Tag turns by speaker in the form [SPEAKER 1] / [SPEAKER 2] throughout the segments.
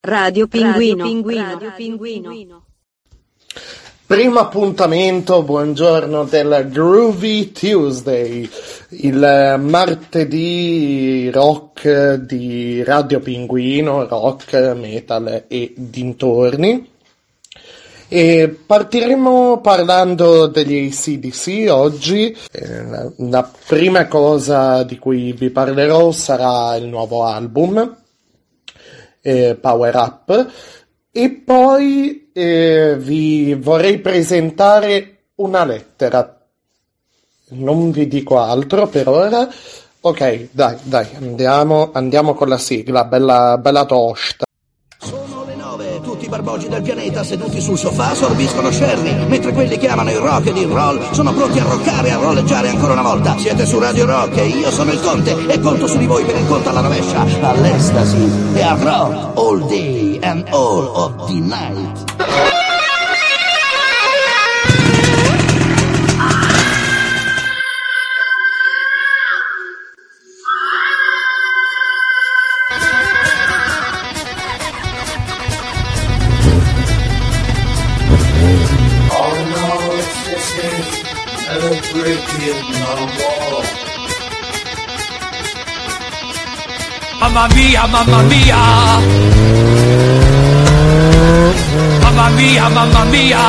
[SPEAKER 1] Radio Pinguino. Radio Pinguino.
[SPEAKER 2] Primo appuntamento, buongiorno del Groovy Tuesday, il martedì rock di Radio Pinguino, rock, metal e dintorni. E partiremo parlando degli ACDC oggi. Eh, la prima cosa di cui vi parlerò sarà il nuovo album, eh, Power Up, e poi eh, vi vorrei presentare una lettera. Non vi dico altro per ora. Ok, dai, dai, andiamo, andiamo con la sigla, bella, bella tosta.
[SPEAKER 3] I barboggi del pianeta seduti sul sofà sorbiscono sherry, mentre quelli che amano il rock ed il roll sono pronti a roccare e a rolleggiare ancora una volta. Siete su Radio Rock e io sono il Conte e conto su di voi per il conto alla rovescia, all'estasi e al rock all day and all of the night.
[SPEAKER 4] Wall.
[SPEAKER 5] Mamma mia, mamma mia! Mamma mia, mamma mia!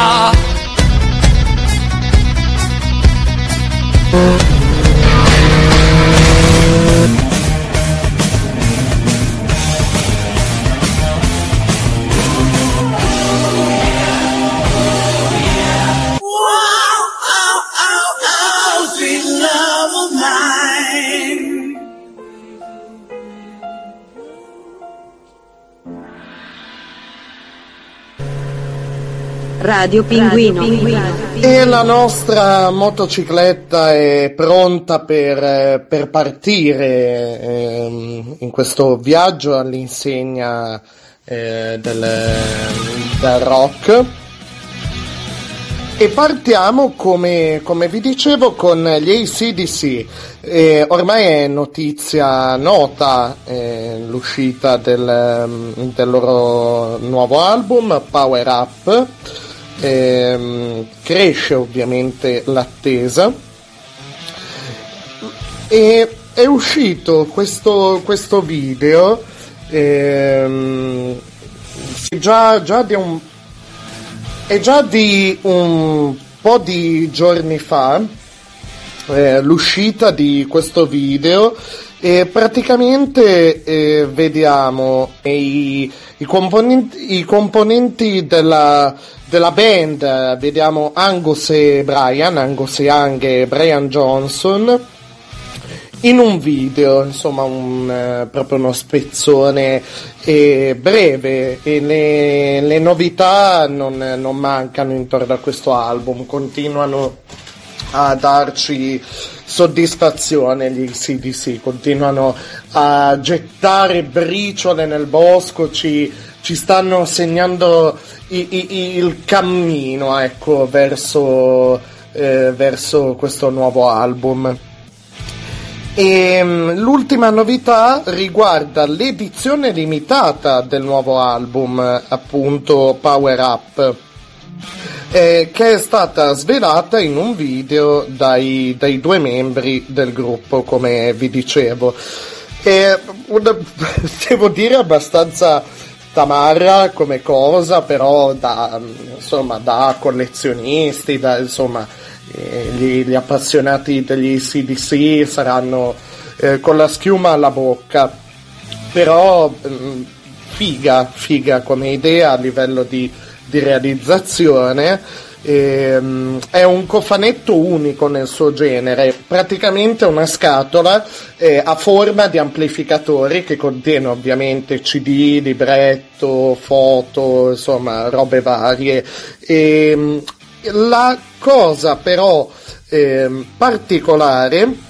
[SPEAKER 1] Radio Pinguino.
[SPEAKER 2] E la nostra motocicletta è pronta per, per partire ehm, in questo viaggio all'insegna eh, del, del rock. E partiamo, come, come vi dicevo, con gli ACDC. Eh, ormai è notizia nota eh, l'uscita del, del loro nuovo album, Power Up. Ehm, cresce ovviamente l'attesa. E è uscito questo, questo video ehm, già, già di un è già di un po' di giorni fa eh, l'uscita di questo video e praticamente eh, vediamo i, i componenti, i componenti della, della band, vediamo Angus e Brian, Angus Young e Brian Johnson in un video, insomma, un, eh, proprio uno spezzone eh, breve e le, le novità non, non mancano intorno a questo album, continuano a darci soddisfazione gli CDC, continuano a gettare briciole nel bosco, ci, ci stanno segnando i- i- il cammino ecco, verso, eh, verso questo nuovo album. E mm, l'ultima novità riguarda l'edizione limitata del nuovo album, appunto Power Up, eh, che è stata svelata in un video dai, dai due membri del gruppo, come vi dicevo. E, una- devo dire abbastanza tamarra come cosa, però da, insomma, da collezionisti, da, insomma, eh, gli, gli appassionati degli CDC saranno eh, con la schiuma alla bocca, però mm, figa, figa come idea a livello di, di realizzazione. Ehm, è un cofanetto unico nel suo genere, praticamente una scatola eh, a forma di amplificatori che contiene ovviamente CD, libretto, foto, insomma, robe varie. Ehm, la cosa però ehm, particolare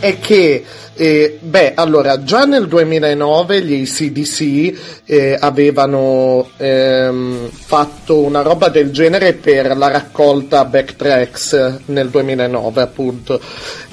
[SPEAKER 2] è che, eh, beh, allora, già nel 2009 gli ACDC eh, avevano ehm, fatto una roba del genere per la raccolta Backtracks nel 2009, appunto.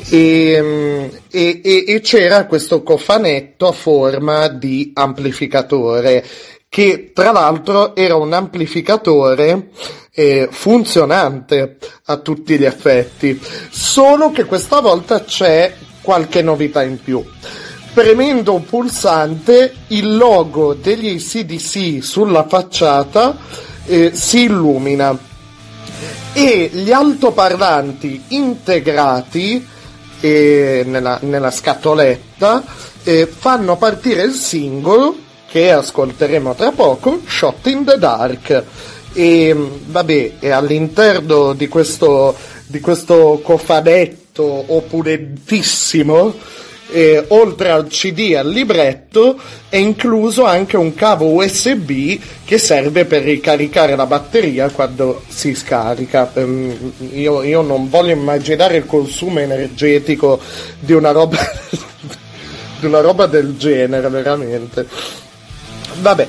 [SPEAKER 2] E, mm, e- e- e c'era questo cofanetto a forma di amplificatore che tra l'altro era un amplificatore eh, funzionante a tutti gli effetti, solo che questa volta c'è qualche novità in più. Premendo un pulsante, il logo degli ACDC sulla facciata eh, si illumina e gli altoparlanti integrati eh, nella, nella, scatoletta eh, fanno partire il singolo che ascolteremo tra poco, Shot in the Dark. E vabbè, e all'interno di questo, di questo cofanetto opulentissimo eh, oltre al CD e al libretto è incluso anche un cavo USB che serve per ricaricare la batteria quando si scarica. Um, io, io, non voglio immaginare il consumo energetico di una roba, di una roba del genere, veramente. Vabbè,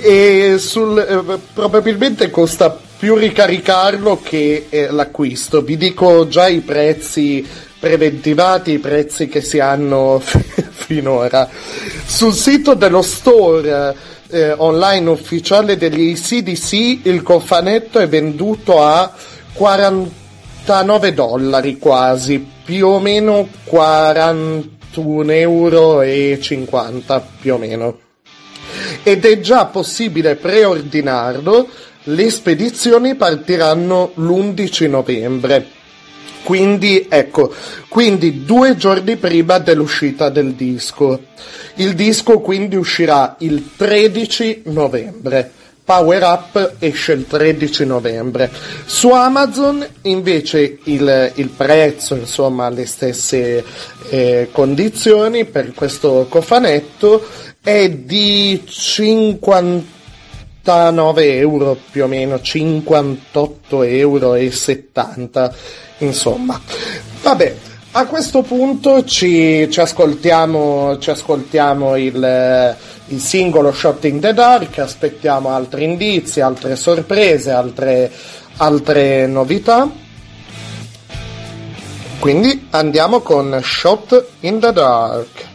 [SPEAKER 2] e sul, eh, probabilmente costa più ricaricarlo che eh, l'acquisto. Vi dico già i prezzi preventivati i prezzi che si hanno finora. Sul sito dello store eh, online ufficiale degli CDC il cofanetto è venduto a 49 dollari quasi, più o meno 41 euro 50 più o meno. Ed è già possibile preordinarlo, le spedizioni partiranno l'11 novembre. Quindi, ecco, quindi due giorni prima dell'uscita del disco. Il disco quindi uscirà il 13 novembre. Power Up esce il 13 novembre. Su Amazon invece il, il prezzo, insomma, le stesse eh, condizioni per questo cofanetto è di 59 euro più o meno, 58 euro e 70 insomma. Vabbè, a questo punto ci, ci ascoltiamo, ci ascoltiamo il, il, singolo Shot in the Dark, aspettiamo altri indizi, altre sorprese, altre, altre novità. Quindi andiamo con Shot in the Dark.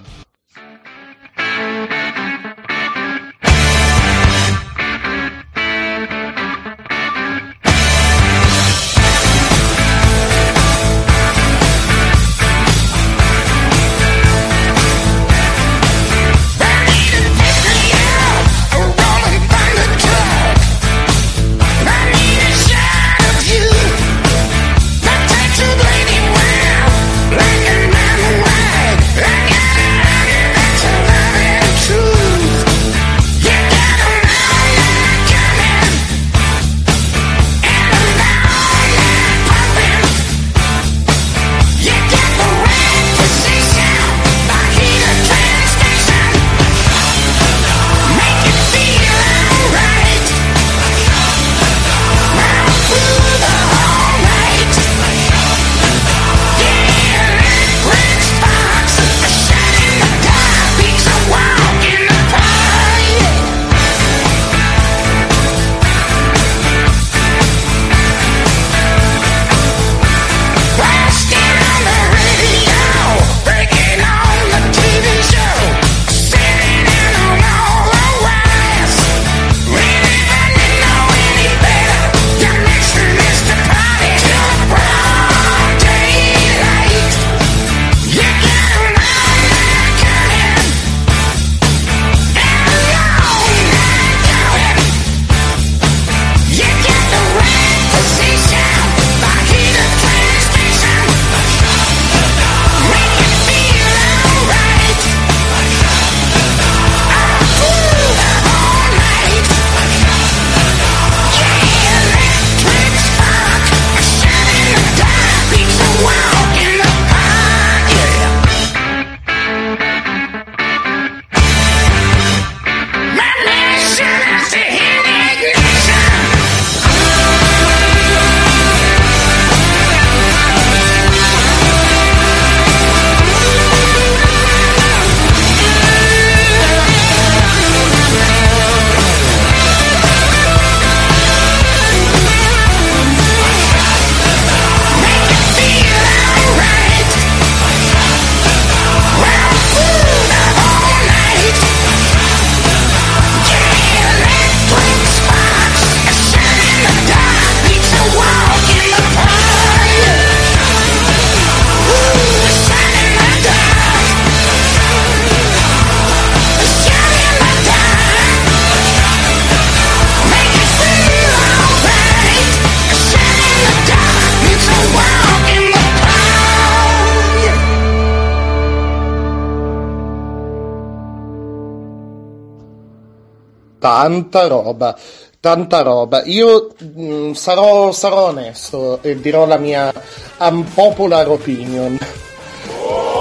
[SPEAKER 2] Tanta roba, tanta roba. Io mh, sarò, sarò onesto e dirò la mia unpopular opinion.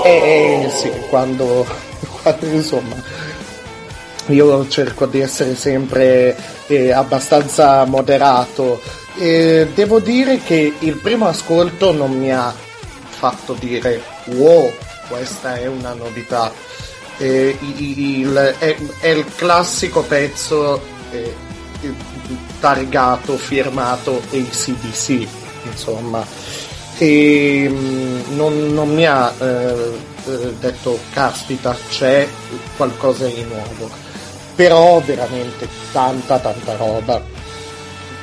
[SPEAKER 2] E, e sì, quando, quando insomma io cerco di essere sempre eh, abbastanza moderato. E devo dire che il primo ascolto non mi ha fatto dire wow, questa è una novità. Eh, il, è, è, il classico pezzo eh, targato, firmato ACDC, insomma. E mh, non, non, mi ha eh, eh, detto caspita c'è qualcosa di nuovo però veramente tanta tanta roba.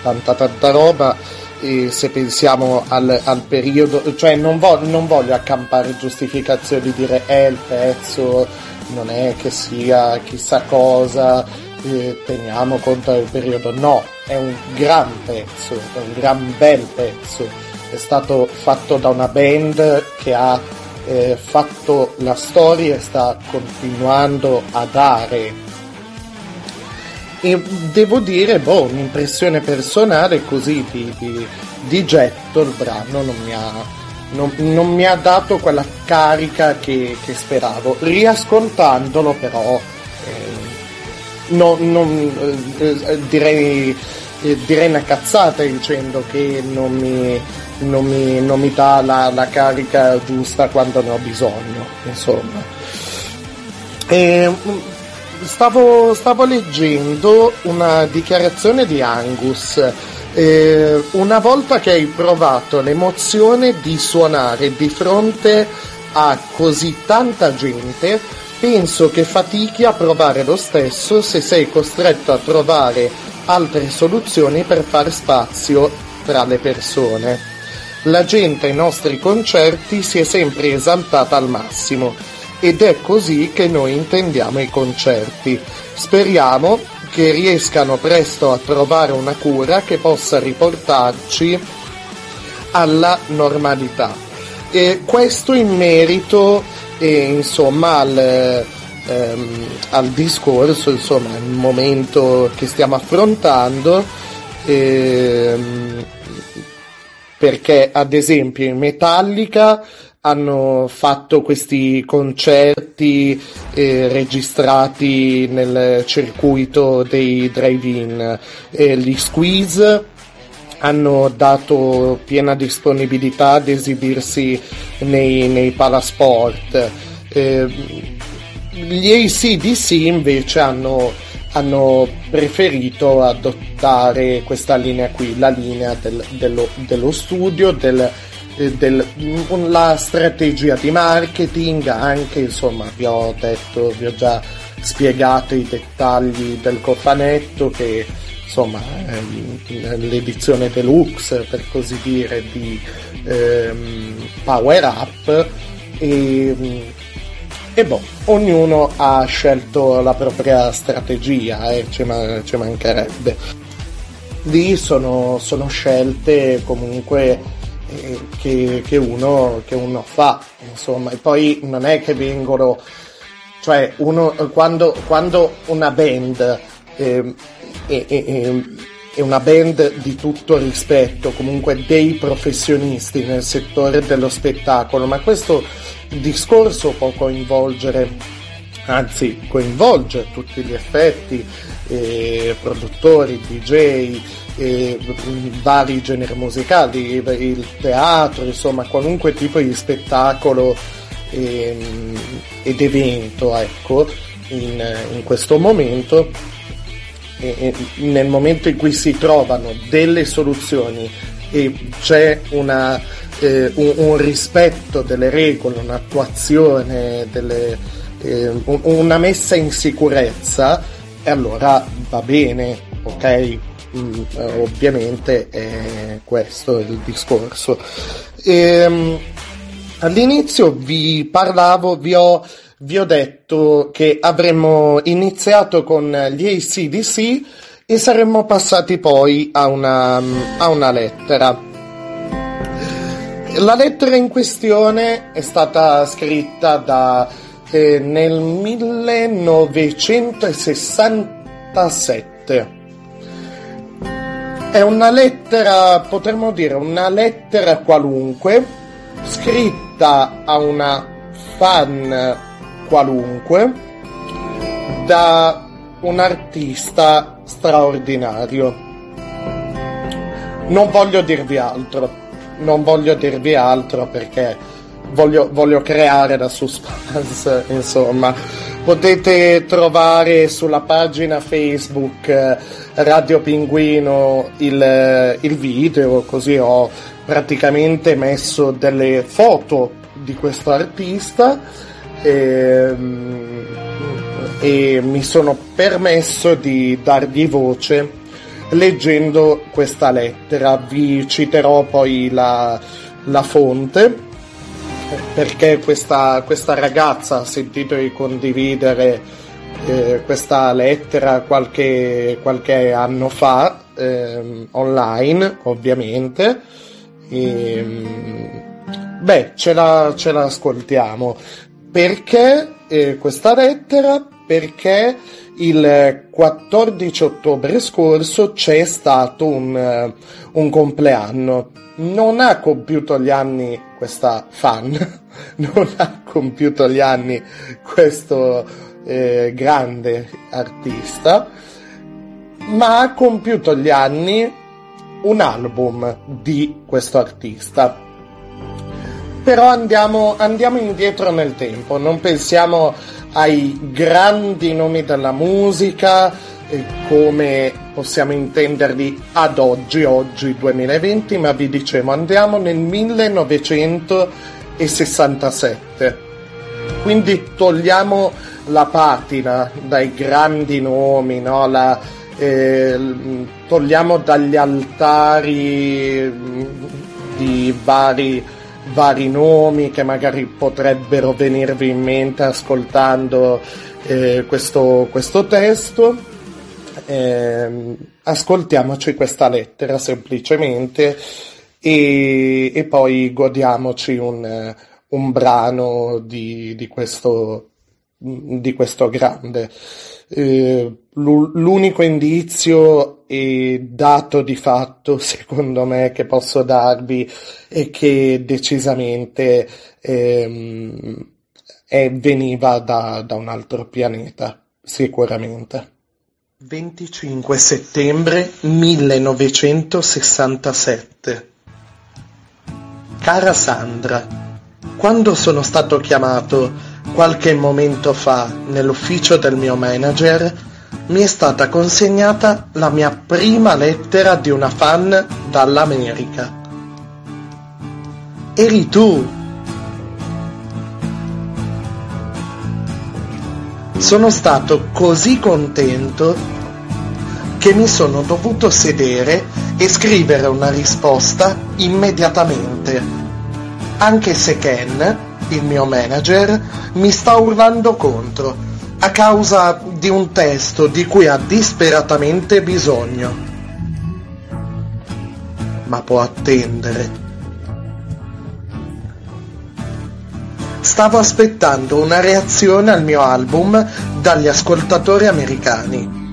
[SPEAKER 2] Tanta tanta roba. E se pensiamo al, al periodo cioè non, vo- non, voglio accampare giustificazioni di dire è il pezzo non è che sia chissà cosa eh, teniamo conto del periodo. No è un gran pezzo è un gran bel pezzo. È stato fatto da una band che ha eh, fatto la storia e sta continuando a dare. E devo dire, boh, un'impressione personale così di, di, di getto il brano non mi ha, non, non mi ha dato quella carica che, che speravo. Riascoltandolo però eh, non, non, eh, direi, eh, direi una cazzata dicendo che non mi, non mi, non mi dà la, la, carica giusta quando ne ho bisogno, insomma. E, stavo, stavo leggendo una dichiarazione di Angus. Eh, una volta che hai provato l'emozione di suonare di fronte a così tanta gente, penso che fatichi a provare lo stesso se sei costretto a trovare altre soluzioni per fare spazio tra le persone. La gente ai nostri concerti si è sempre esaltata al massimo ed è così che noi intendiamo i concerti. Speriamo che riescano presto a trovare una cura che possa riportarci alla normalità. E questo in merito eh, insomma, al, ehm, al, discorso, insomma, il momento che stiamo affrontando. Ehm, perché ad esempio in Metallica hanno fatto questi concerti eh, registrati nel circuito dei drive-in. Eh, gli Squeeze hanno dato piena disponibilità ad esibirsi nei, nei palasport. Eh, gli ACDC invece hanno, hanno, preferito adottare questa linea qui, la linea del, dello, dello studio, del del, la strategia di marketing anche insomma vi ho detto vi ho già spiegato i dettagli del cofanetto che insomma ehm, l'edizione deluxe per così dire di ehm, Power Up. E, e boh, ognuno ha scelto la propria strategia e eh, ci, ci mancherebbe. Lì sono, sono scelte comunque che, che, uno, che uno fa, insomma, e poi non è che vengono, cioè uno, quando, quando una band eh, è, è, è, una band di tutto rispetto, comunque dei professionisti nel settore dello spettacolo, ma questo discorso può coinvolgere, anzi coinvolge tutti gli effetti, eh, produttori, DJ, eh, vari generi musicali, il teatro, insomma qualunque tipo di spettacolo ehm, ed evento, ecco, in, in questo momento, e, nel momento in cui si trovano delle soluzioni e c'è una, eh, un, un, rispetto delle regole, un'attuazione, delle, eh, una messa in sicurezza, e allora va bene, ok? Mm, ovviamente è questo il discorso. E, ehm, all'inizio vi parlavo, vi ho, vi ho detto che avremmo iniziato con gli ACDC e saremmo passati poi a una, a una lettera. La lettera in questione è stata scritta da, eh, nel 1960 67. È una lettera, potremmo dire, una lettera qualunque, scritta a una fan qualunque, da un artista straordinario. Non voglio dirvi altro, non voglio dirvi altro perché voglio, voglio creare la suspense, insomma. Potete trovare sulla pagina Facebook eh, Radio Pinguino il, eh, il video, così ho praticamente messo delle foto di questo artista e, mm, e mi sono permesso di dargli voce leggendo questa lettera. Vi citerò poi la, la fonte perché questa, questa ragazza ha sentito di condividere eh, questa lettera qualche, qualche anno fa eh, online ovviamente. E, beh ce la, ce la ascoltiamo perché eh, questa lettera? Perché il 14 ottobre scorso c'è stato un, un compleanno. Non ha compiuto gli anni questa fan, non ha compiuto gli anni questo eh, grande artista, ma ha compiuto gli anni un album di questo artista. Però andiamo, andiamo indietro nel tempo, non pensiamo ai grandi nomi della musica, come possiamo intenderli ad oggi, oggi 2020, ma vi dicevo andiamo nel 1967. Quindi togliamo la patina dai grandi nomi, no? la, eh, togliamo dagli altari di vari, vari nomi che magari potrebbero venirvi in mente ascoltando eh, questo, questo testo eh, ascoltiamoci questa lettera semplicemente e, e poi godiamoci un, un brano di, di, questo, di questo grande. Eh, l'unico indizio e dato di fatto, secondo me, che posso darvi è che decisamente ehm, è, veniva da, da un altro pianeta, sicuramente. 25 settembre 1967 Cara Sandra, quando sono stato chiamato qualche momento fa nell'ufficio del mio manager, mi è stata consegnata la mia prima lettera di una fan dall'America. Eri tu! Sono stato così contento che mi sono dovuto sedere e scrivere una risposta immediatamente, anche se Ken, il mio manager, mi sta urlando contro a causa di un testo di cui ha disperatamente bisogno. Ma può attendere. Stavo aspettando una reazione al mio album dagli ascoltatori americani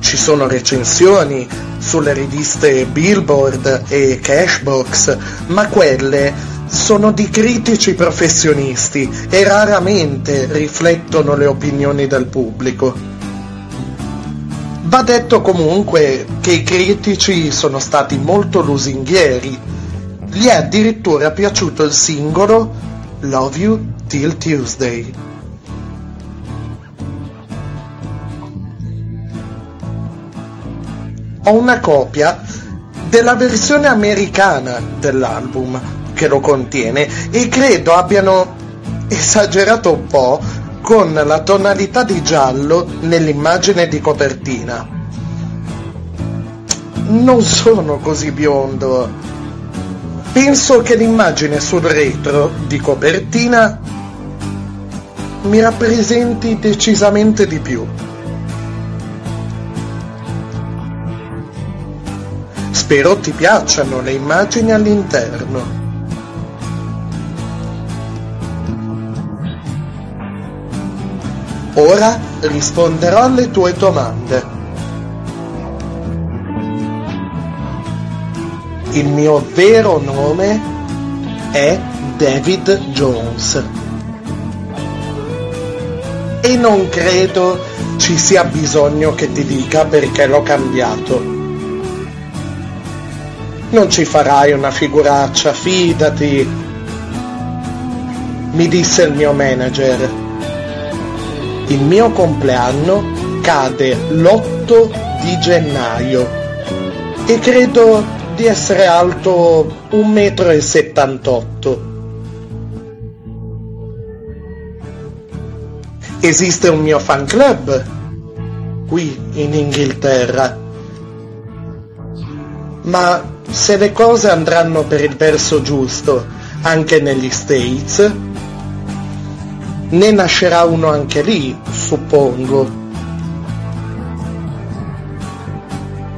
[SPEAKER 2] ci sono recensioni sulle riviste Billboard e Cashbox, ma quelle sono di critici professionisti e raramente riflettono le opinioni del pubblico. Va detto comunque che i critici sono stati molto lusinghieri. Gli è addirittura piaciuto il singolo Love You Till Tuesday. ho una copia della versione americana dell'album che lo contiene e credo abbiano esagerato un po' con la tonalità di giallo nell'immagine di copertina. Non sono così biondo. Penso che l'immagine sul retro di copertina mi rappresenti decisamente di più. Spero ti piacciono le immagini all'interno. Ora risponderò alle tue domande. Il mio vero nome è David Jones. E non credo ci sia bisogno che ti dica perché l'ho cambiato. Non ci farai una figuraccia, fidati. Mi disse il mio manager. Il mio compleanno cade l'8 di gennaio e credo di essere alto 1,78 m. Esiste un mio fan club qui in Inghilterra. Ma se le cose andranno per il verso giusto anche negli States, ne nascerà uno anche lì, suppongo.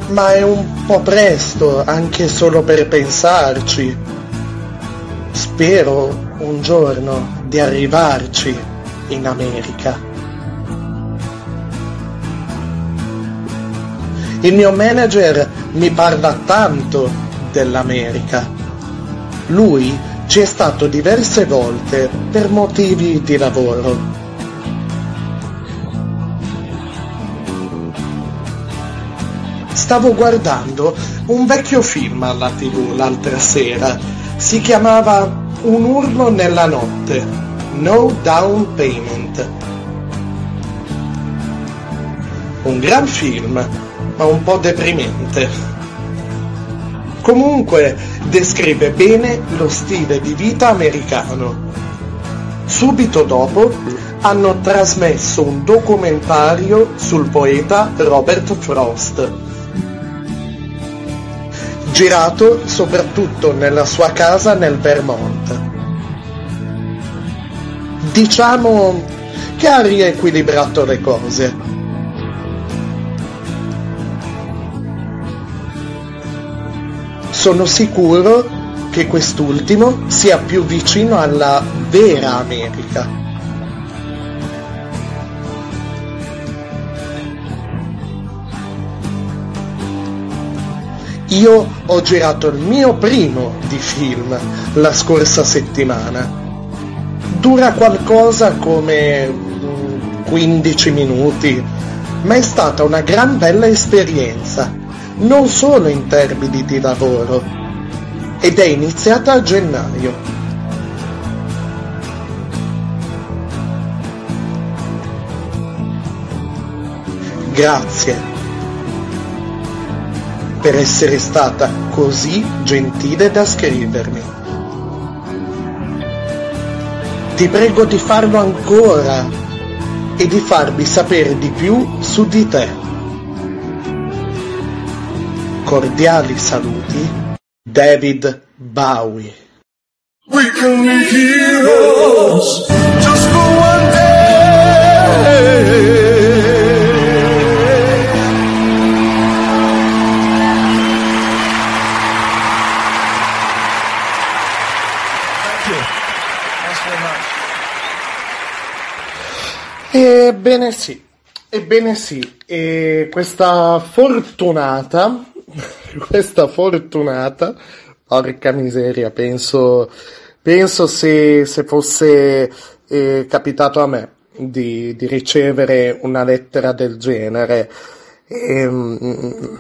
[SPEAKER 2] Ma è un po' presto anche solo per pensarci. Spero un giorno di arrivarci in America. Il mio manager mi parla tanto dell'America. Lui ci è stato diverse volte per motivi di lavoro. Stavo guardando un vecchio film alla tv l'altra sera. Si chiamava Un urlo nella notte. No Down Payment. Un gran film, ma un po' deprimente. Comunque descrive bene lo stile di vita americano. Subito dopo hanno trasmesso un documentario sul poeta Robert Frost, girato soprattutto nella sua casa nel Vermont. Diciamo che ha riequilibrato le cose. Sono sicuro che quest'ultimo sia più vicino alla vera America. Io ho girato il mio primo di film la scorsa settimana. Dura qualcosa come 15 minuti, ma è stata una gran bella esperienza, non solo in termini di lavoro, ed è iniziata a gennaio. Grazie per essere stata così gentile da scrivermi. Ti prego di farlo ancora e di farmi sapere di più su di te. Cordiali saluti, David Bowie.
[SPEAKER 4] Just for one day.
[SPEAKER 2] Ebbene sì, ebbene sì, e questa fortunata, questa fortunata, porca miseria, penso, penso se, se fosse eh, capitato a me di, di ricevere una lettera del genere, ehm,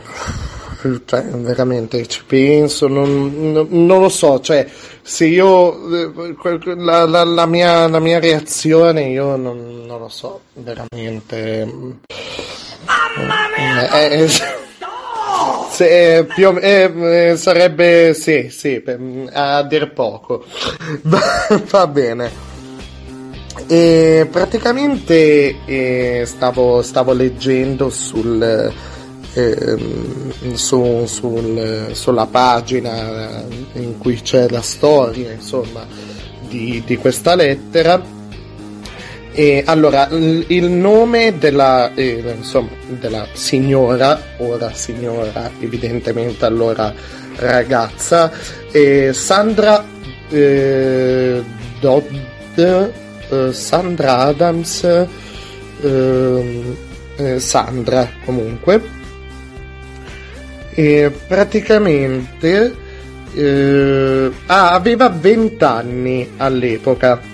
[SPEAKER 2] cioè, veramente ci penso, non, non- non lo so, cioè, se io, eh, la, la- la mia, la mia reazione, io non, non lo so, veramente. Mamma mia! se, più o- eh, eh, sarebbe, sì, sì, a dir poco. Va, va bene. E praticamente eh, stavo, stavo leggendo sul, ehm, su- sul- sulla pagina in cui c'è la storia, insomma, di, di questa lettera. E allora, il, il nome della, eh, insomma, della signora, ora signora, evidentemente allora ragazza, è Sandra eh, Dodd, eh, Sandra Adams, ehm, eh, Sandra comunque e praticamente eh, ah, aveva 20 anni all'epoca.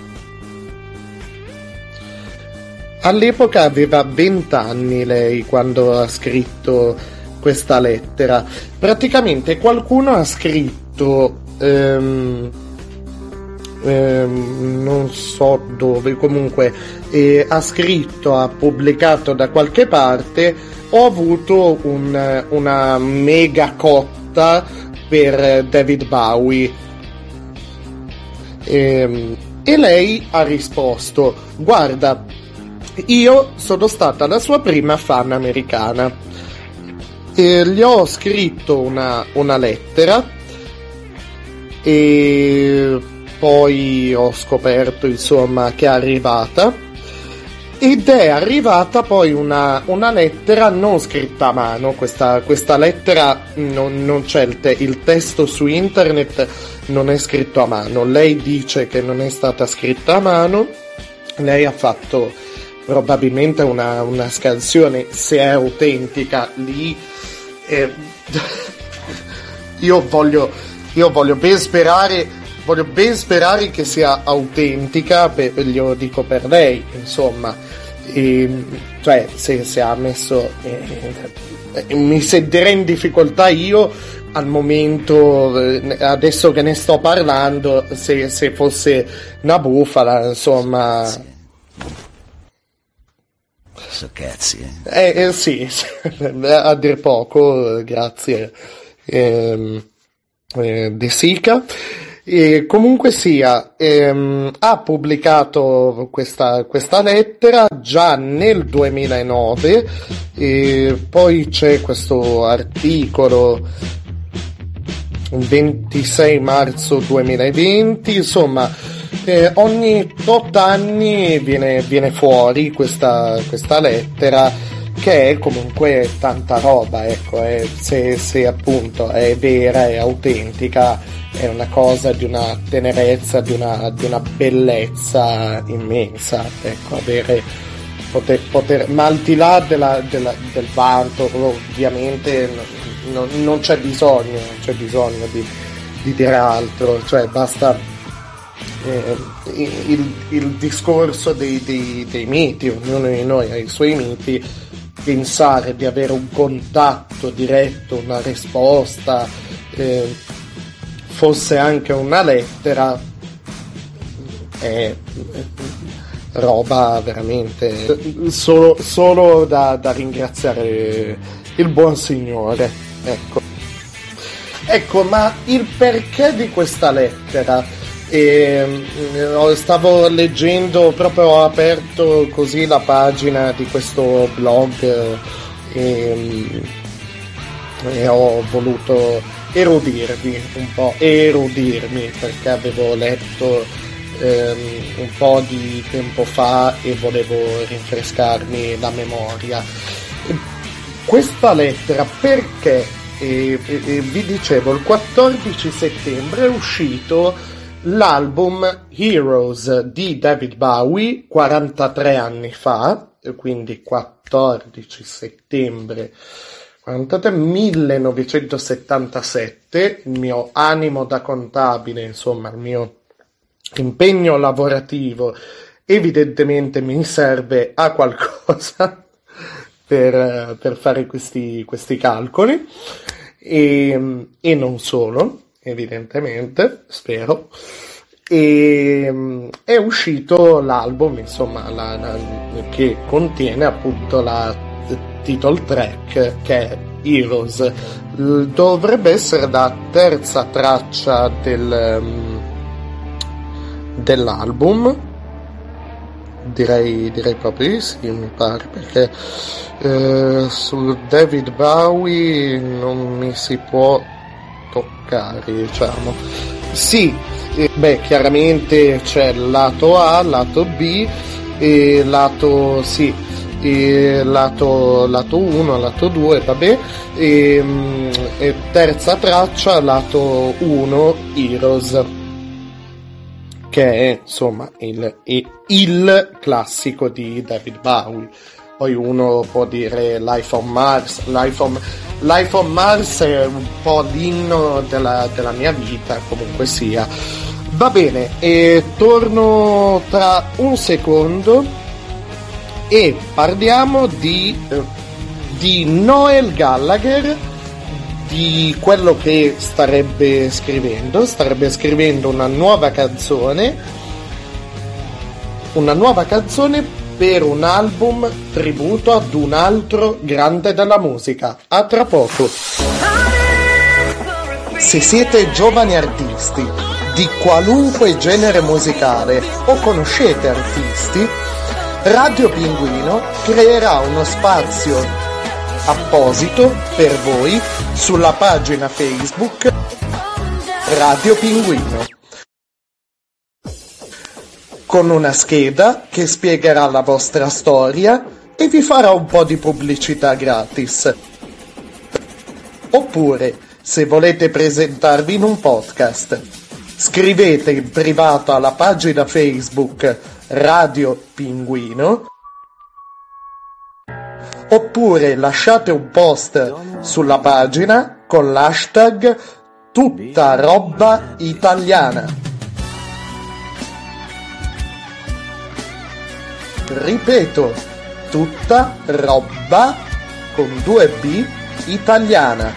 [SPEAKER 2] All'epoca aveva 20 anni lei quando ha scritto questa lettera. Praticamente qualcuno ha scritto ehm, ehm, non so dove comunque eh, ha scritto ha pubblicato da qualche parte ho avuto un, una mega cotta per David Bowie. E, e lei ha risposto guarda io sono stata la sua prima fan americana. E gli ho scritto una, una lettera e poi ho scoperto insomma che è arrivata. Ed è arrivata poi una, una lettera non scritta a mano, questa, questa lettera non, non c'è. Il, te, il testo su internet, non è scritto a mano, lei dice che non è stata scritta a mano, lei ha fatto probabilmente una, una scansione, se è autentica lì, eh, io voglio, io voglio ben sperare voglio ben sperare che sia autentica, per, glielo dico per lei, insomma. E, cioè, se, se ha messo. Eh, mi sentirei in difficoltà io al momento, eh, adesso che ne sto parlando, se, se fosse una bufala, insomma. Sì.
[SPEAKER 3] So cazzi,
[SPEAKER 2] eh? Eh, eh sì, a dir poco, grazie. Eh, De Sica. E comunque sia, ehm, ha pubblicato questa, questa, lettera già nel 2009 e poi c'è questo articolo 26 marzo 2020, insomma eh, ogni tot anni viene, viene fuori questa, questa lettera che è comunque tanta roba, ecco, eh, se, se appunto è vera, è autentica è una cosa di una tenerezza, di una, di una bellezza immensa, ecco, avere, poter, poter, ma al di là della, della, del vanto, ovviamente non, non, c'è bisogno, non c'è bisogno di, di dire altro, cioè basta eh, il, il, discorso dei, dei, dei miti, ognuno di noi ha i suoi miti, pensare di avere un contatto diretto, una risposta, eh, fosse anche una lettera è roba veramente solo, solo da, da, ringraziare il buon signore ecco. Ecco ma il perché di questa lettera e, stavo leggendo proprio ho aperto così la pagina di questo blog e, e ho voluto erudirvi un po', erudirmi perché avevo letto ehm, un po' di tempo fa e volevo rinfrescarmi la memoria. Questa lettera perché, e, e vi dicevo, il 14 settembre è uscito l'album Heroes di David Bowie 43 anni fa, quindi 14 settembre 43 1977 il mio animo da contabile insomma il mio impegno lavorativo evidentemente mi serve a qualcosa per, per fare questi, questi calcoli. E, e non solo evidentemente spero e è uscito l'album insomma la, la, che contiene appunto la title track che è Heroes. Dovrebbe essere la terza traccia del, um, dell'album. Direi, direi proprio di sì, mi pare, perché eh, su David Bowie non mi si può toccare, diciamo. Sì, eh, beh, chiaramente c'è lato A, lato B e lato sì e lato, lato 1, lato 2, vabbè, e, e terza traccia, lato 1, Heroes. che è insomma il, il classico di David Bowie. Poi uno può dire Life on Mars, Life on, Life on Mars è un po' l'inno della, della mia vita, comunque sia. Va bene, e torno tra un secondo e parliamo di, di Noel Gallagher di quello che starebbe scrivendo. Starebbe scrivendo una nuova canzone. Una nuova canzone per un album tributo ad un altro grande della musica. A tra poco. Se siete giovani artisti di qualunque genere musicale o conoscete artisti, Radio Pinguino creerà uno spazio apposito per voi sulla pagina Facebook Radio Pinguino con una scheda che spiegherà la vostra storia e vi farà un po' di pubblicità gratis. Oppure, se volete presentarvi in un podcast, scrivete in privato alla pagina Facebook Radio Pinguino oppure lasciate un post sulla pagina con l'hashtag tutta roba italiana. Ripeto, tutta roba con due B italiana.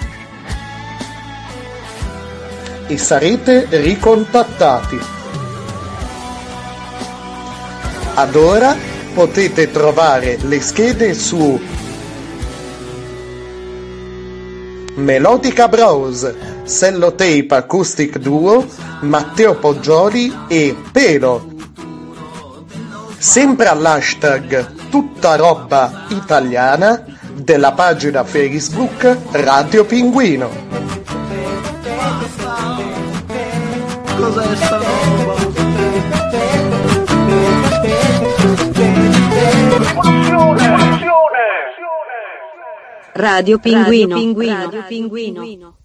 [SPEAKER 2] E sarete ricontattati. Ad ora potete trovare le schede su Melodica Bros, Sellotape Acoustic Duo, Matteo Poggioli e Pelo. Sempre all'hashtag tutta roba italiana della pagina Facebook Radio Pinguino.
[SPEAKER 3] Cos'è sta roba?
[SPEAKER 1] Radio Pinguino. Radio Pinguino.
[SPEAKER 6] I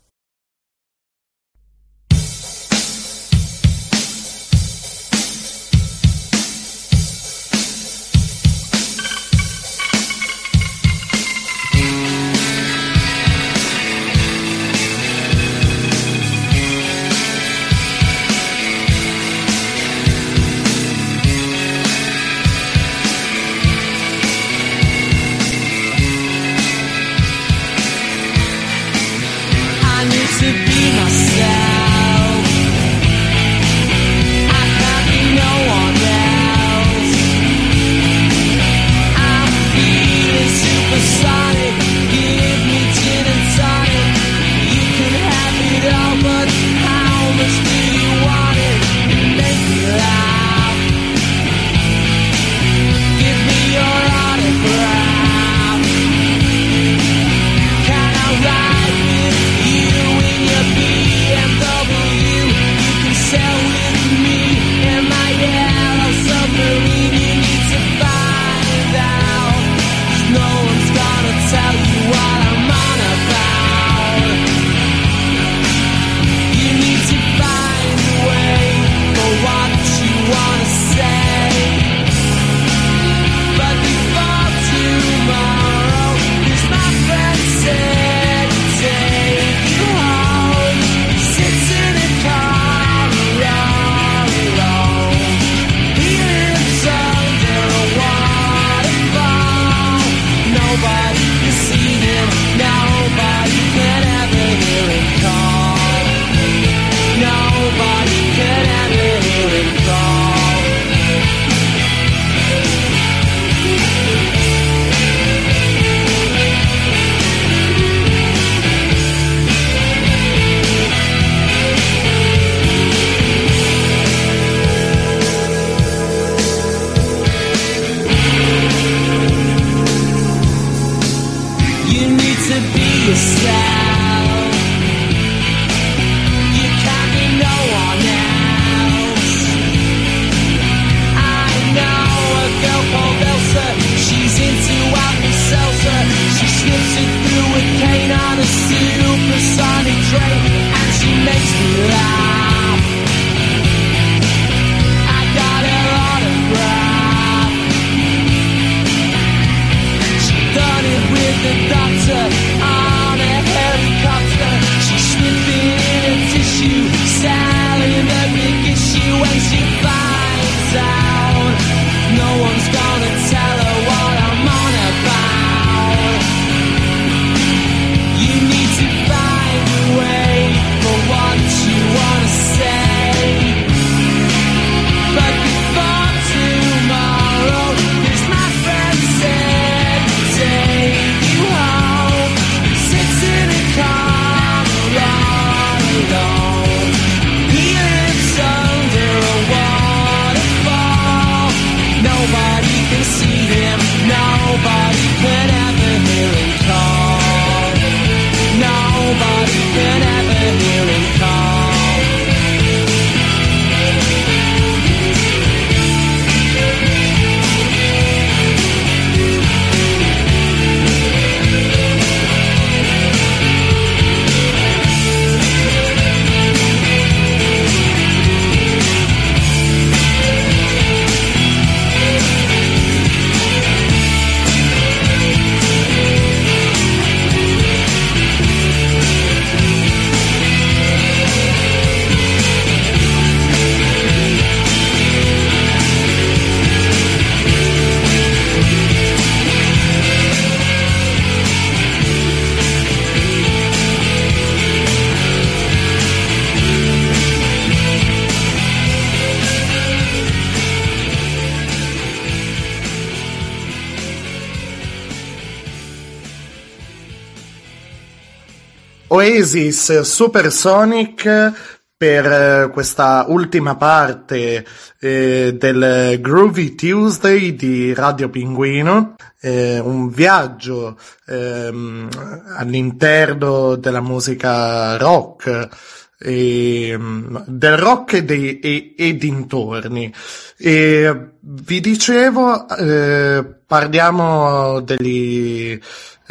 [SPEAKER 2] Oasis Supersonic per eh, questa ultima parte eh, del Groovy Tuesday di Radio Pinguino, eh, un viaggio ehm, all'interno della musica rock, e, del rock e, dei, e, e dintorni. E vi dicevo, eh, parliamo degli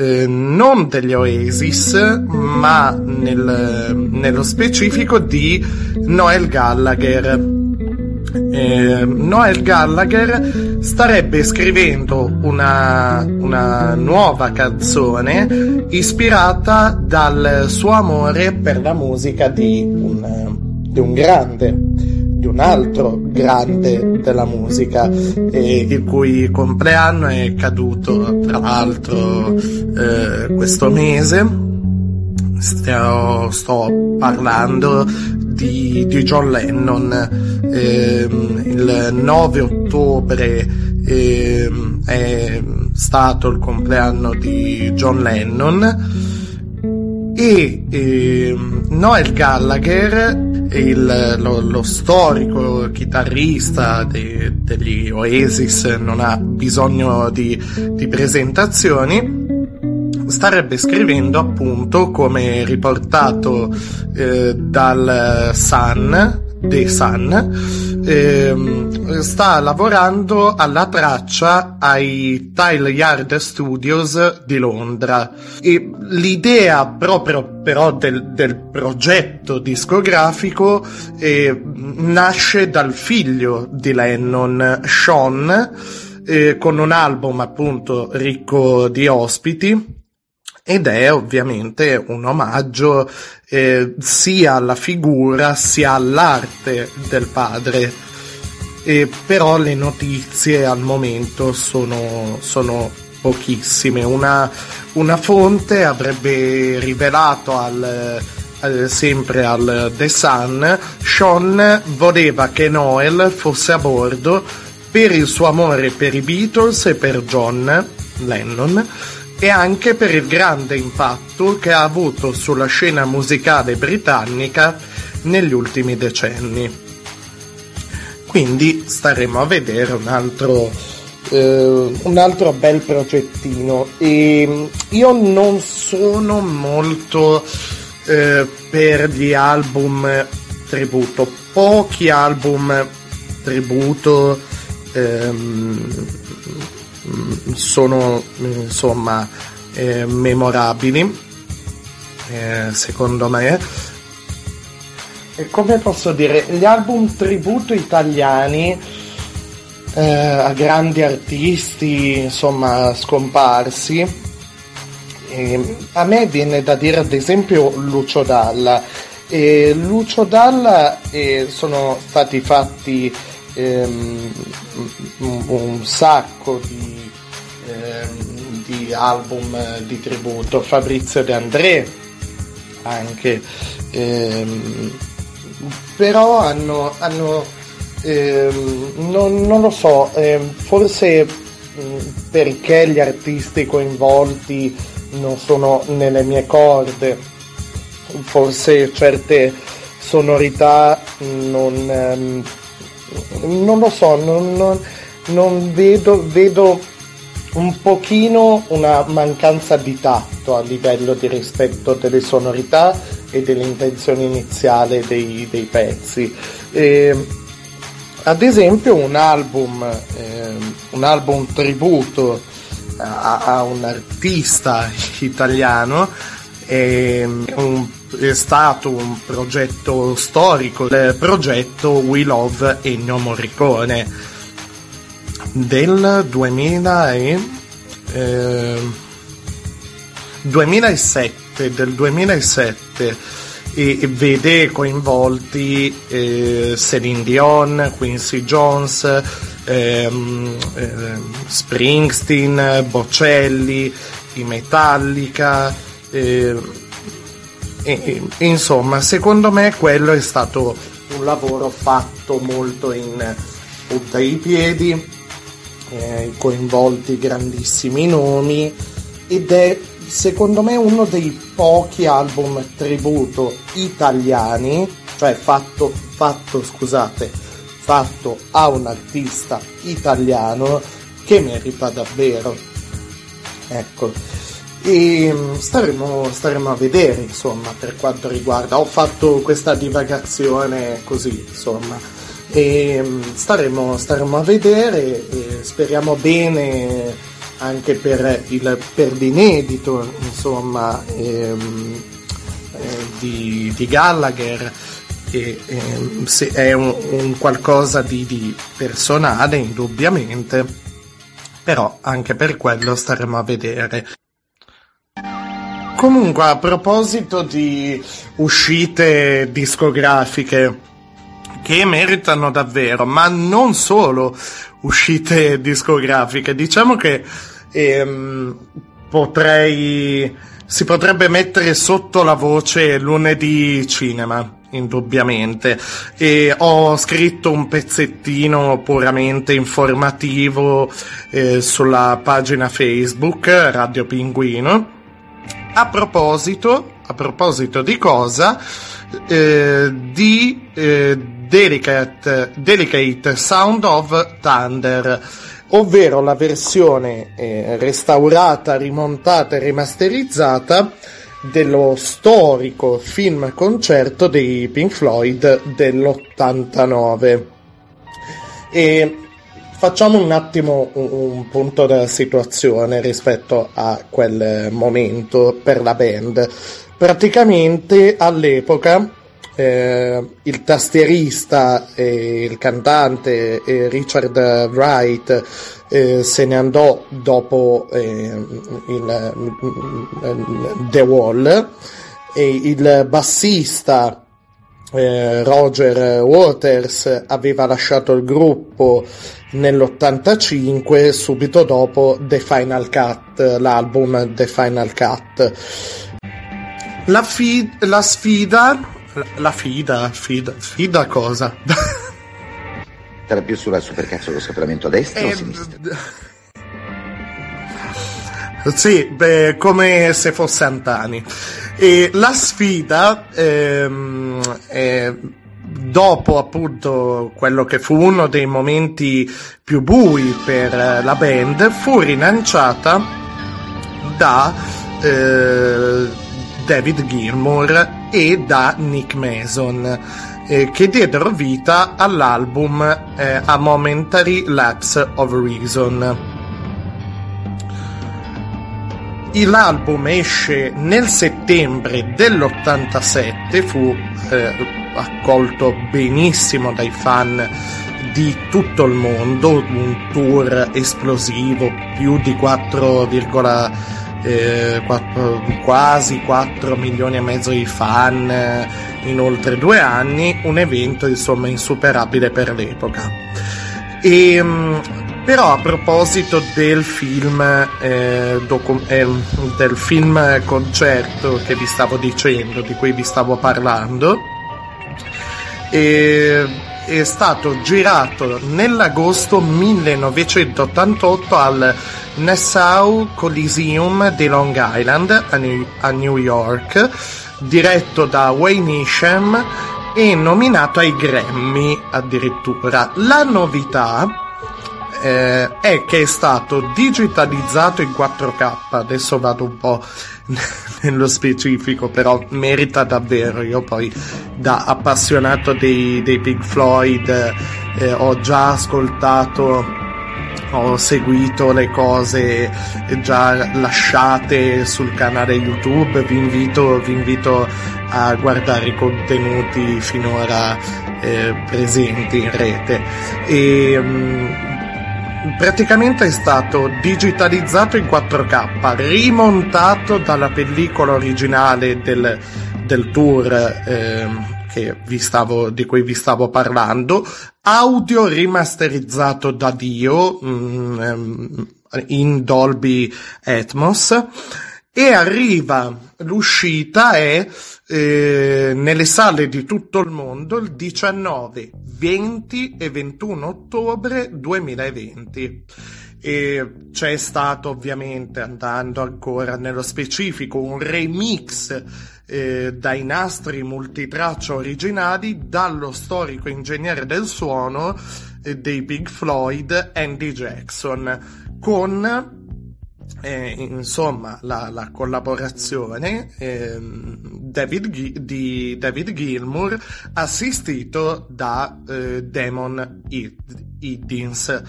[SPEAKER 2] eh, non degli Oasis, ma nel, nello specifico di Noel Gallagher. Eh, Noel Gallagher starebbe scrivendo una, una nuova canzone ispirata dal suo amore per la musica di un, di un grande di un altro grande della musica, eh, il cui compleanno è caduto tra l'altro eh, questo mese. Sto, sto parlando di, di, John Lennon. Eh, il 9 ottobre eh, è stato il compleanno di John Lennon e eh, Noel Gallagher il, lo, lo, storico chitarrista de, degli Oasis non ha bisogno di, di presentazioni starebbe scrivendo appunto come riportato eh, dal Sun The Sun ehm, sta lavorando alla traccia ai Tile Yard Studios di Londra. E l'idea proprio però del, del progetto discografico eh, nasce dal figlio di Lennon, Sean, eh, con un album appunto ricco di ospiti ed è ovviamente un omaggio eh, sia alla figura sia all'arte del padre. E però le notizie al momento sono, sono pochissime. Una, una, fonte avrebbe rivelato al, al, sempre al The Sun, Sean voleva che Noel fosse a bordo per il suo amore per i Beatles e per John Lennon e anche per il grande impatto che ha avuto sulla scena musicale britannica negli ultimi decenni. Quindi staremo a vedere un altro, eh, un altro bel progettino. E mm, io non sono molto eh, per gli album tributo, pochi album tributo ehm, sono insomma eh, memorabili eh, secondo me. E come posso dire gli album tributo italiani eh, a grandi artisti insomma scomparsi a me viene da dire ad esempio Lucio Dalla. E Lucio Dalla eh, sono stati fatti ehm, un, sacco di, ehm, di, album di tributo, Fabrizio De André anche, ehm, però hanno, hanno ehm, non, non, lo so, ehm, forse perché gli artisti coinvolti non sono nelle mie corde, forse certe sonorità non, ehm, non lo so, non, non, non vedo, vedo un pochino una mancanza di tatto a livello di rispetto delle sonorità e dell'intenzione iniziale dei, dei pezzi. E, ad esempio un album, eh, un album tributo a, a un artista italiano è, un, è, stato un progetto storico, il progetto We Love Ennio Morricone del 2000 e, eh, 2007, del 2007 e vede coinvolti eh, Celine Dion, Quincy Jones, ehm, eh, Springsteen, Bocelli, i Metallica, eh, e, insomma, secondo me quello è stato un lavoro fatto molto in punta ai piedi, eh, coinvolti grandissimi nomi ed è secondo me uno dei pochi album tributo italiani, cioè fatto, fatto, scusate, fatto a un artista italiano che merita davvero. Ecco. E mm, staremo, staremo a vedere, insomma, per quanto riguarda. Ho fatto questa divagazione così, insomma. E mm, staremo, staremo a vedere e speriamo bene anche per il per l'inedito, insomma, ehm, eh, di, di Gallagher che ehm, è un, un qualcosa di, di personale indubbiamente però anche per quello staremo a vedere Comunque, a proposito di uscite discografiche che meritano davvero, ma non solo uscite discografiche, diciamo che ehm, potrei si potrebbe mettere sotto la voce lunedì cinema indubbiamente. E ho scritto un pezzettino puramente informativo eh, sulla pagina Facebook Radio Pinguino a proposito, a proposito di cosa? Eh, di eh, Delicate, Delicate Sound of Thunder, ovvero la versione eh, restaurata, rimontata e rimasterizzata dello storico film concerto dei Pink Floyd dell'89. E Facciamo un attimo un, un, punto della situazione rispetto a quel momento per la band. Praticamente all'epoca eh, il tastierista e il cantante eh, Richard Wright eh, se ne andò dopo eh, il, The Wall e il bassista eh, Roger Waters aveva lasciato il gruppo nell'85 subito dopo The Final Cut, l'album The Final Cut. La, fi- la sfida, la fida, fida, fida cosa?
[SPEAKER 7] Era più sulla supercazzo lo scappamento a destra eh, o a sinistra?
[SPEAKER 2] Sì, beh, come se fosse Antani. E la sfida ehm, eh, dopo appunto quello che fu uno dei momenti più bui per la band fu rilanciata da eh, David Gilmour e da Nick Mason eh, che diedero vita all'album eh, A Momentary Lapse of Reason l'album esce nel settembre dell'87, fu eh, accolto benissimo dai fan di tutto il mondo, un tour esplosivo, più di 4, eh, 4 quasi 4 milioni e mezzo di fan eh, in oltre due anni, un evento insomma insuperabile per l'epoca. E, mm, però a proposito del film, eh, docu- eh, del film concerto che vi stavo dicendo, di cui vi stavo parlando, eh, è stato girato nell'agosto 1988 al Nassau Coliseum di Long Island a New, a New York, diretto da Wayne Isham e nominato ai Grammy addirittura. La novità eh, è che è stato digitalizzato in 4K. Adesso vado un po' nello specifico, però merita davvero. Io poi, da appassionato dei, dei Pink Floyd, eh, ho già ascoltato ho seguito le cose già lasciate sul canale YouTube, vi invito, vi invito a guardare i contenuti finora eh, presenti in rete. E, um, praticamente è stato digitalizzato in 4K, rimontato dalla pellicola originale del, del tour eh, stavo, di cui vi stavo parlando, audio rimasterizzato da Dio mm, ehm, in Dolby Atmos e arriva l'uscita è eh, nelle sale di tutto il mondo il 19, 20 e 21 ottobre 2020. e c'è stato ovviamente, andando ancora nello specifico, un remix eh, dai nastri multitraccia originali dallo storico ingegnere del suono eh, dei Big Floyd, Andy Jackson, con eh, insomma la, la collaborazione ehm, David Gi- di David Gilmour assistito da eh, Damon Hiddins.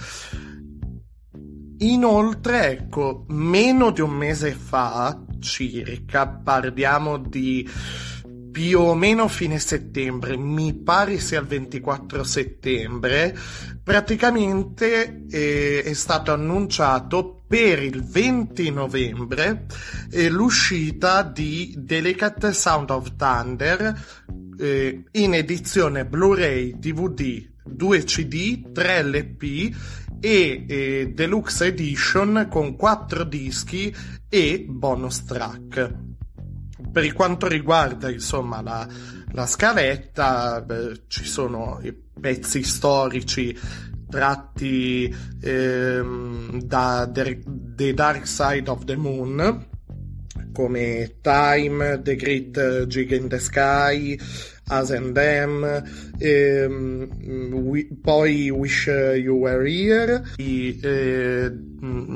[SPEAKER 2] Inoltre, ecco, meno di un mese fa, circa, parliamo di più o meno fine settembre, mi pare sia il 24 settembre, praticamente eh, è stato annunciato per il 20 novembre eh, l'uscita di Delicate Sound of Thunder eh, in edizione Blu-ray, DVD, 2 CD, 3 LP e eh, Deluxe Edition con 4 dischi e bonus track. Per quanto riguarda insomma la, la scaletta, beh, ci sono i pezzi storici tratti ehm, da The, The Dark Side of the Moon come Time, The Great Gig in the Sky, Us and Them, ehm, we, poi Wish You Were Here, i, eh,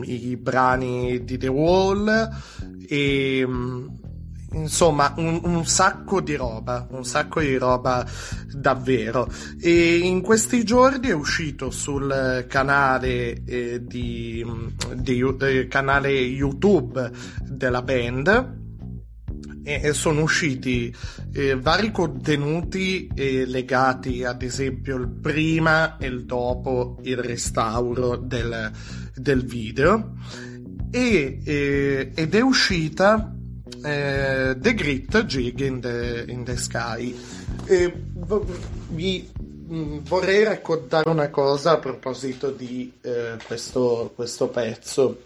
[SPEAKER 2] i brani di The Wall e insomma un, un, sacco di roba, un sacco di roba davvero. E in questi giorni è uscito sul canale eh, di, di eh, canale YouTube della band e sono usciti eh, vari contenuti eh, legati ad esempio il prima e il dopo il restauro del, del video e, eh, ed è uscita eh, The Grit Jig in the, in the Sky. E vi mm, vorrei raccontare una cosa a proposito di eh, questo, questo pezzo.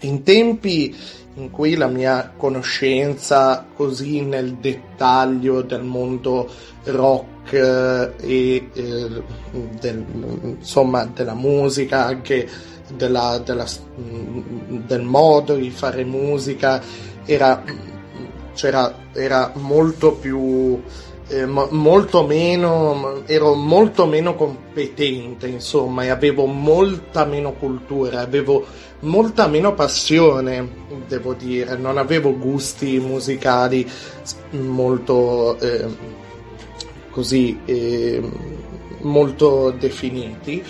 [SPEAKER 2] In tempi in cui la mia conoscenza così nel dettaglio del mondo rock eh, e eh, del, insomma della musica, anche della, della, mm, del modo di fare musica era, c'era, era molto più eh, molto meno ero molto meno competente insomma e avevo molta meno cultura avevo molta meno passione devo dire. Non avevo gusti musicali molto eh, così eh, molto definiti.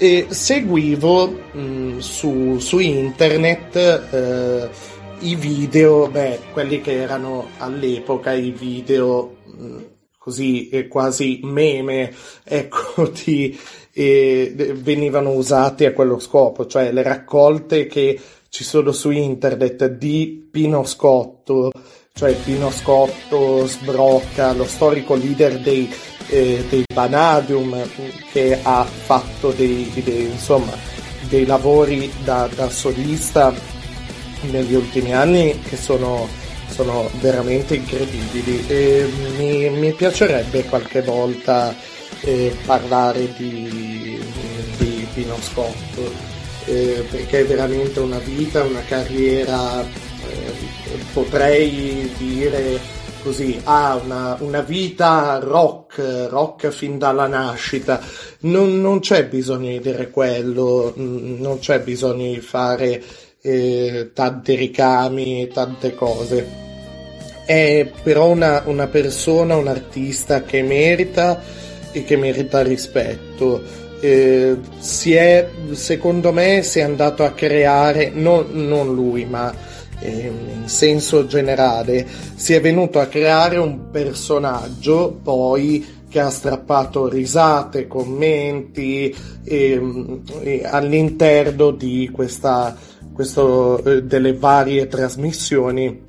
[SPEAKER 2] E seguivo mh, su, su internet eh, i video, beh, quelli che erano all'epoca i video mh, così eh, quasi meme, ecco, di, eh, venivano usati a quello scopo, cioè le raccolte che ci sono su internet di Pino Scotto, cioè Pino Scotto sbrocca, lo storico leader dei, eh, dei Vanadium che ha fatto dei, dei, insomma, dei lavori da, da solista negli ultimi anni che sono, sono veramente incredibili e mi, mi, piacerebbe qualche volta eh, parlare di, di Pino Scott eh, perché è veramente una vita, una carriera, eh, potrei dire così, ha una, una, vita rock, rock fin dalla nascita. Non, non, c'è bisogno di dire quello, non c'è bisogno di fare eh, tanti ricami, tante cose. È però una, una persona, un artista che merita e che merita rispetto. Eh, si è, secondo me, si è andato a creare, non, non lui, ma eh, in senso generale, si è venuto a creare un personaggio poi che ha strappato risate, commenti eh, all'interno di questa questo, eh, delle varie trasmissioni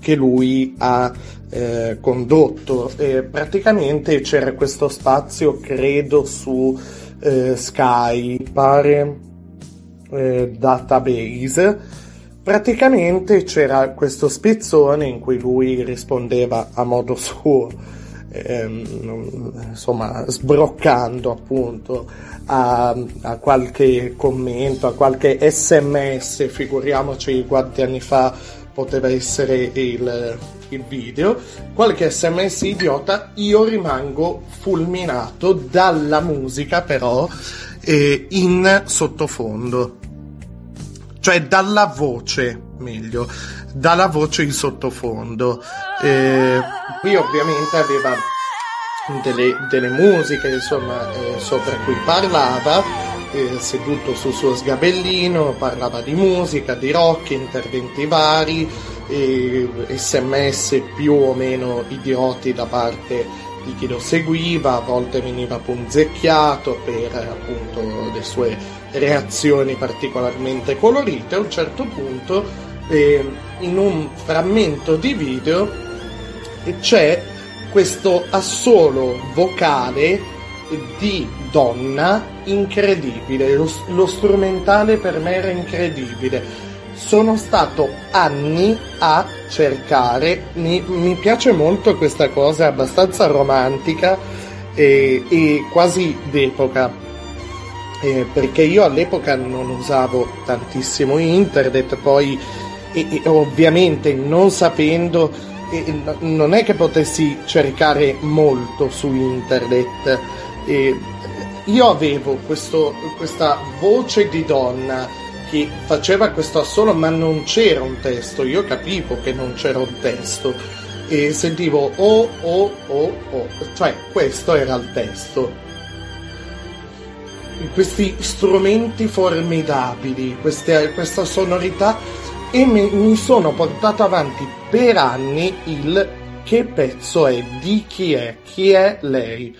[SPEAKER 2] che lui ha eh, condotto. E praticamente c'era questo spazio, credo, su eh, Sky, pare eh, database. Praticamente c'era questo spezzone in cui lui rispondeva a modo suo ehm, insomma sbroccando appunto a, a qualche commento, a qualche sms, figuriamoci quanti anni fa poteva essere il, il video, qualche sms idiota, io rimango fulminato dalla musica però eh, in sottofondo, cioè dalla voce, meglio, dalla voce in sottofondo. Eh, qui ovviamente aveva delle, delle musiche insomma eh, sopra cui parlava eh, seduto sul suo sgabellino parlava di musica di rock interventi vari sms più o meno idioti da parte di chi lo seguiva a volte veniva punzecchiato per appunto le sue reazioni particolarmente colorite a un certo punto eh, in un frammento di video c'è questo assolo vocale di donna incredibile, lo, lo, strumentale per me era incredibile. Sono stato anni a cercare, mi, mi piace molto questa cosa, è abbastanza romantica e, e quasi d'epoca. Eh, perché io all'epoca non usavo tantissimo internet, poi e, e ovviamente non sapendo e non è che potessi cercare molto su internet. E io avevo questo, questa voce di donna che faceva questo assolo, ma non c'era un testo. Io capivo che non c'era un testo e sentivo oh oh oh oh, cioè questo era il testo. Questi strumenti formidabili, queste, questa sonorità e mi, mi sono portato avanti per anni il che pezzo è, di chi è, chi è lei.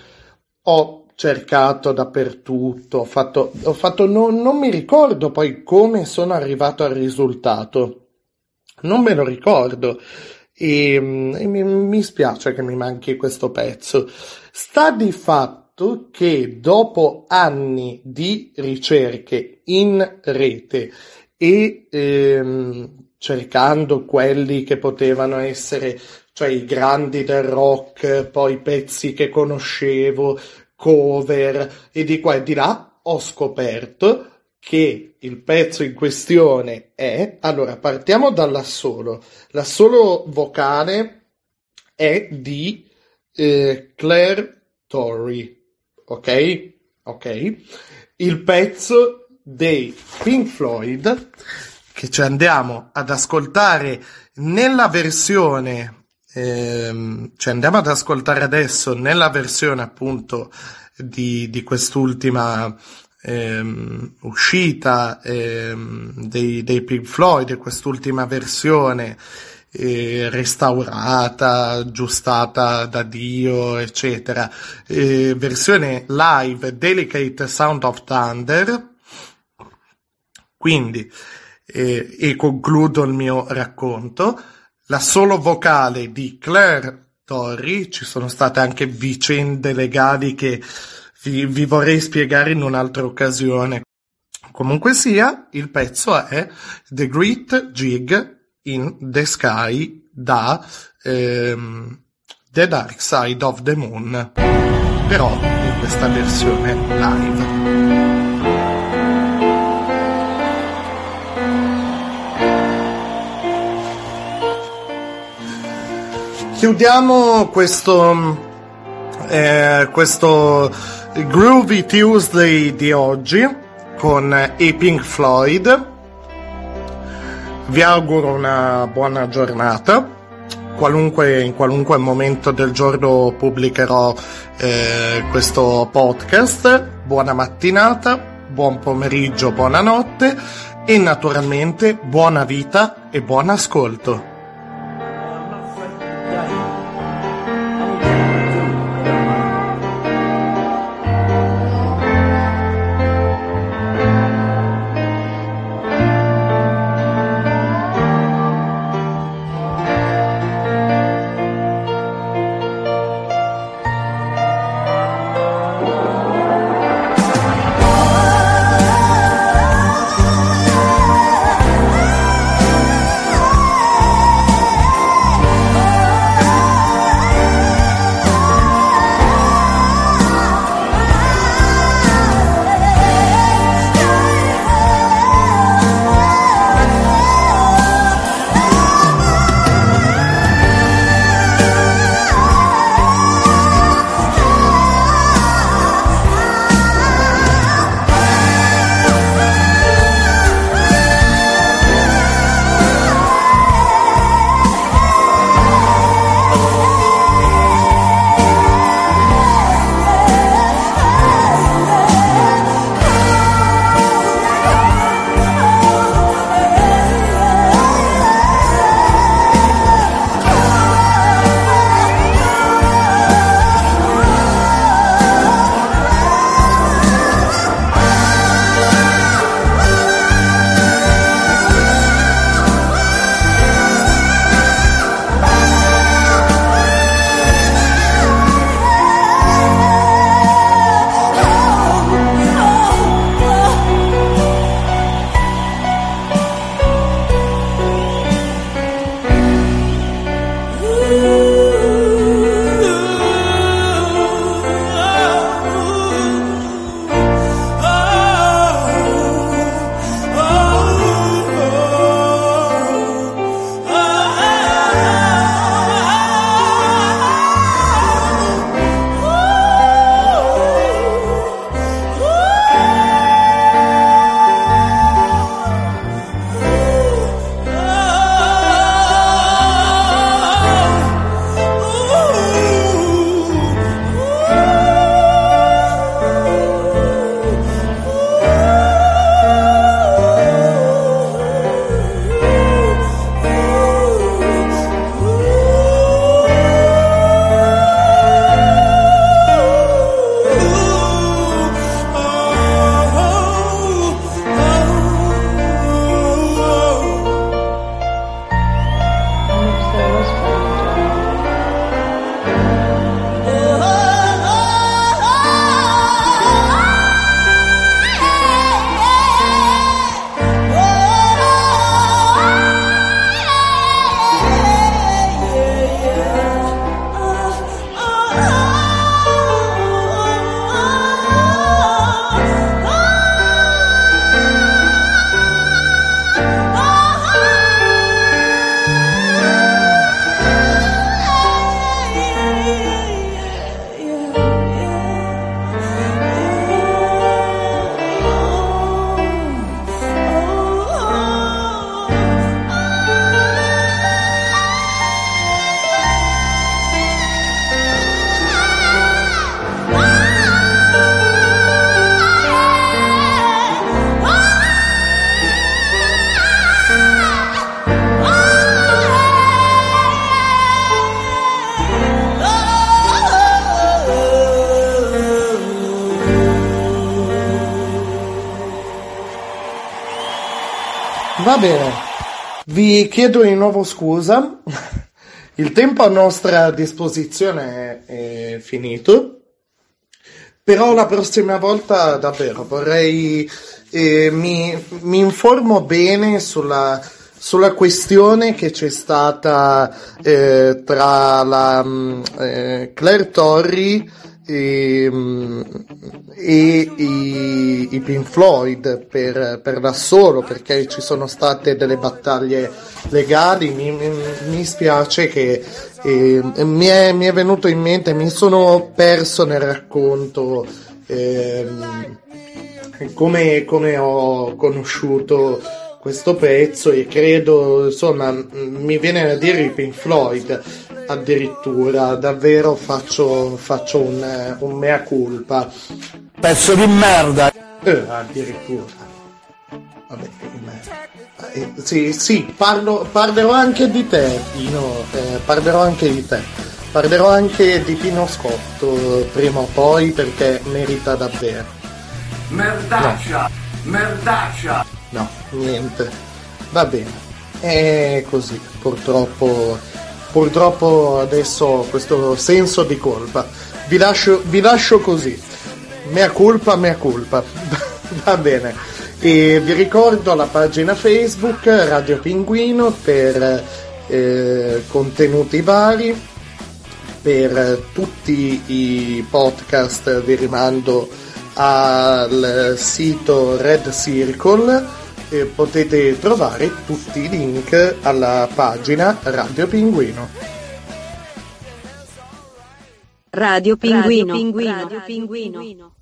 [SPEAKER 2] Ho cercato dappertutto, ho fatto, ho fatto non, non mi ricordo poi come sono arrivato al risultato. Non me lo ricordo. E, e mi, mi spiace che mi manchi questo pezzo. Sta di fatto che dopo anni di ricerche in rete e ehm, cercando quelli che potevano essere, cioè i grandi del rock, poi pezzi che conoscevo, cover e di qua e di là, ho scoperto che il pezzo in questione è, allora partiamo dall'assolo, l'assolo vocale è di eh, Claire Torrey, ok? Ok? Il pezzo dei Pink Floyd che ci andiamo ad ascoltare nella versione ehm, ci andiamo ad ascoltare adesso nella versione appunto di, di quest'ultima ehm, uscita ehm, dei, dei Pink Floyd quest'ultima versione eh, restaurata, aggiustata da Dio, eccetera. Eh, versione live Delicate Sound of Thunder quindi, eh, e concludo il mio racconto, la solo vocale di Claire Torri, ci sono state anche vicende legali che vi, vi vorrei spiegare in un'altra occasione. Comunque sia, il pezzo è The Great Jig in the Sky da ehm, The Dark Side of the Moon, però in questa versione live. Chiudiamo questo, eh, questo Groovy Tuesday di oggi con i Pink Floyd. Vi auguro una buona giornata. Qualunque, in qualunque momento del giorno pubblicherò eh, questo podcast. Buona mattinata, buon pomeriggio, buonanotte e naturalmente buona vita e buon ascolto. Chiedo di nuovo scusa. Il tempo a nostra disposizione è, è finito. Però la prossima volta davvero vorrei eh, mi, mi informo bene sulla, sulla questione che c'è stata eh, tra la mh, eh, Claire Torri e, mh, e i, i Pink Floyd per, per da solo perché ci sono state delle battaglie legali mi, mi, mi spiace che eh, mi, è, mi è venuto in mente mi sono perso nel racconto ehm, come, come ho conosciuto questo pezzo e credo, insomma, mi viene a dire i Pink Floyd addirittura, davvero faccio, faccio un, un mea culpa.
[SPEAKER 8] Pezzo di merda.
[SPEAKER 2] Eh, addirittura. Vabbè, eh, sì, sì, parlo, parlerò anche di te, Pino, eh, parlerò anche di te. Parlerò anche di Pino Scotto prima o poi perché merita davvero.
[SPEAKER 5] Merdaccia! Merdaccia!
[SPEAKER 2] No, niente. Va bene. È così, purtroppo. Purtroppo adesso ho questo senso di colpa. Vi lascio, vi lascio così. Mea colpa, mea colpa. Va bene. E vi ricordo la pagina Facebook Radio Pinguino per eh, contenuti vari. Per tutti i podcast vi rimando al sito Red Circle e potete trovare tutti i link alla pagina Radio Pinguino.
[SPEAKER 1] Radio Pinguino. Radio Pinguino.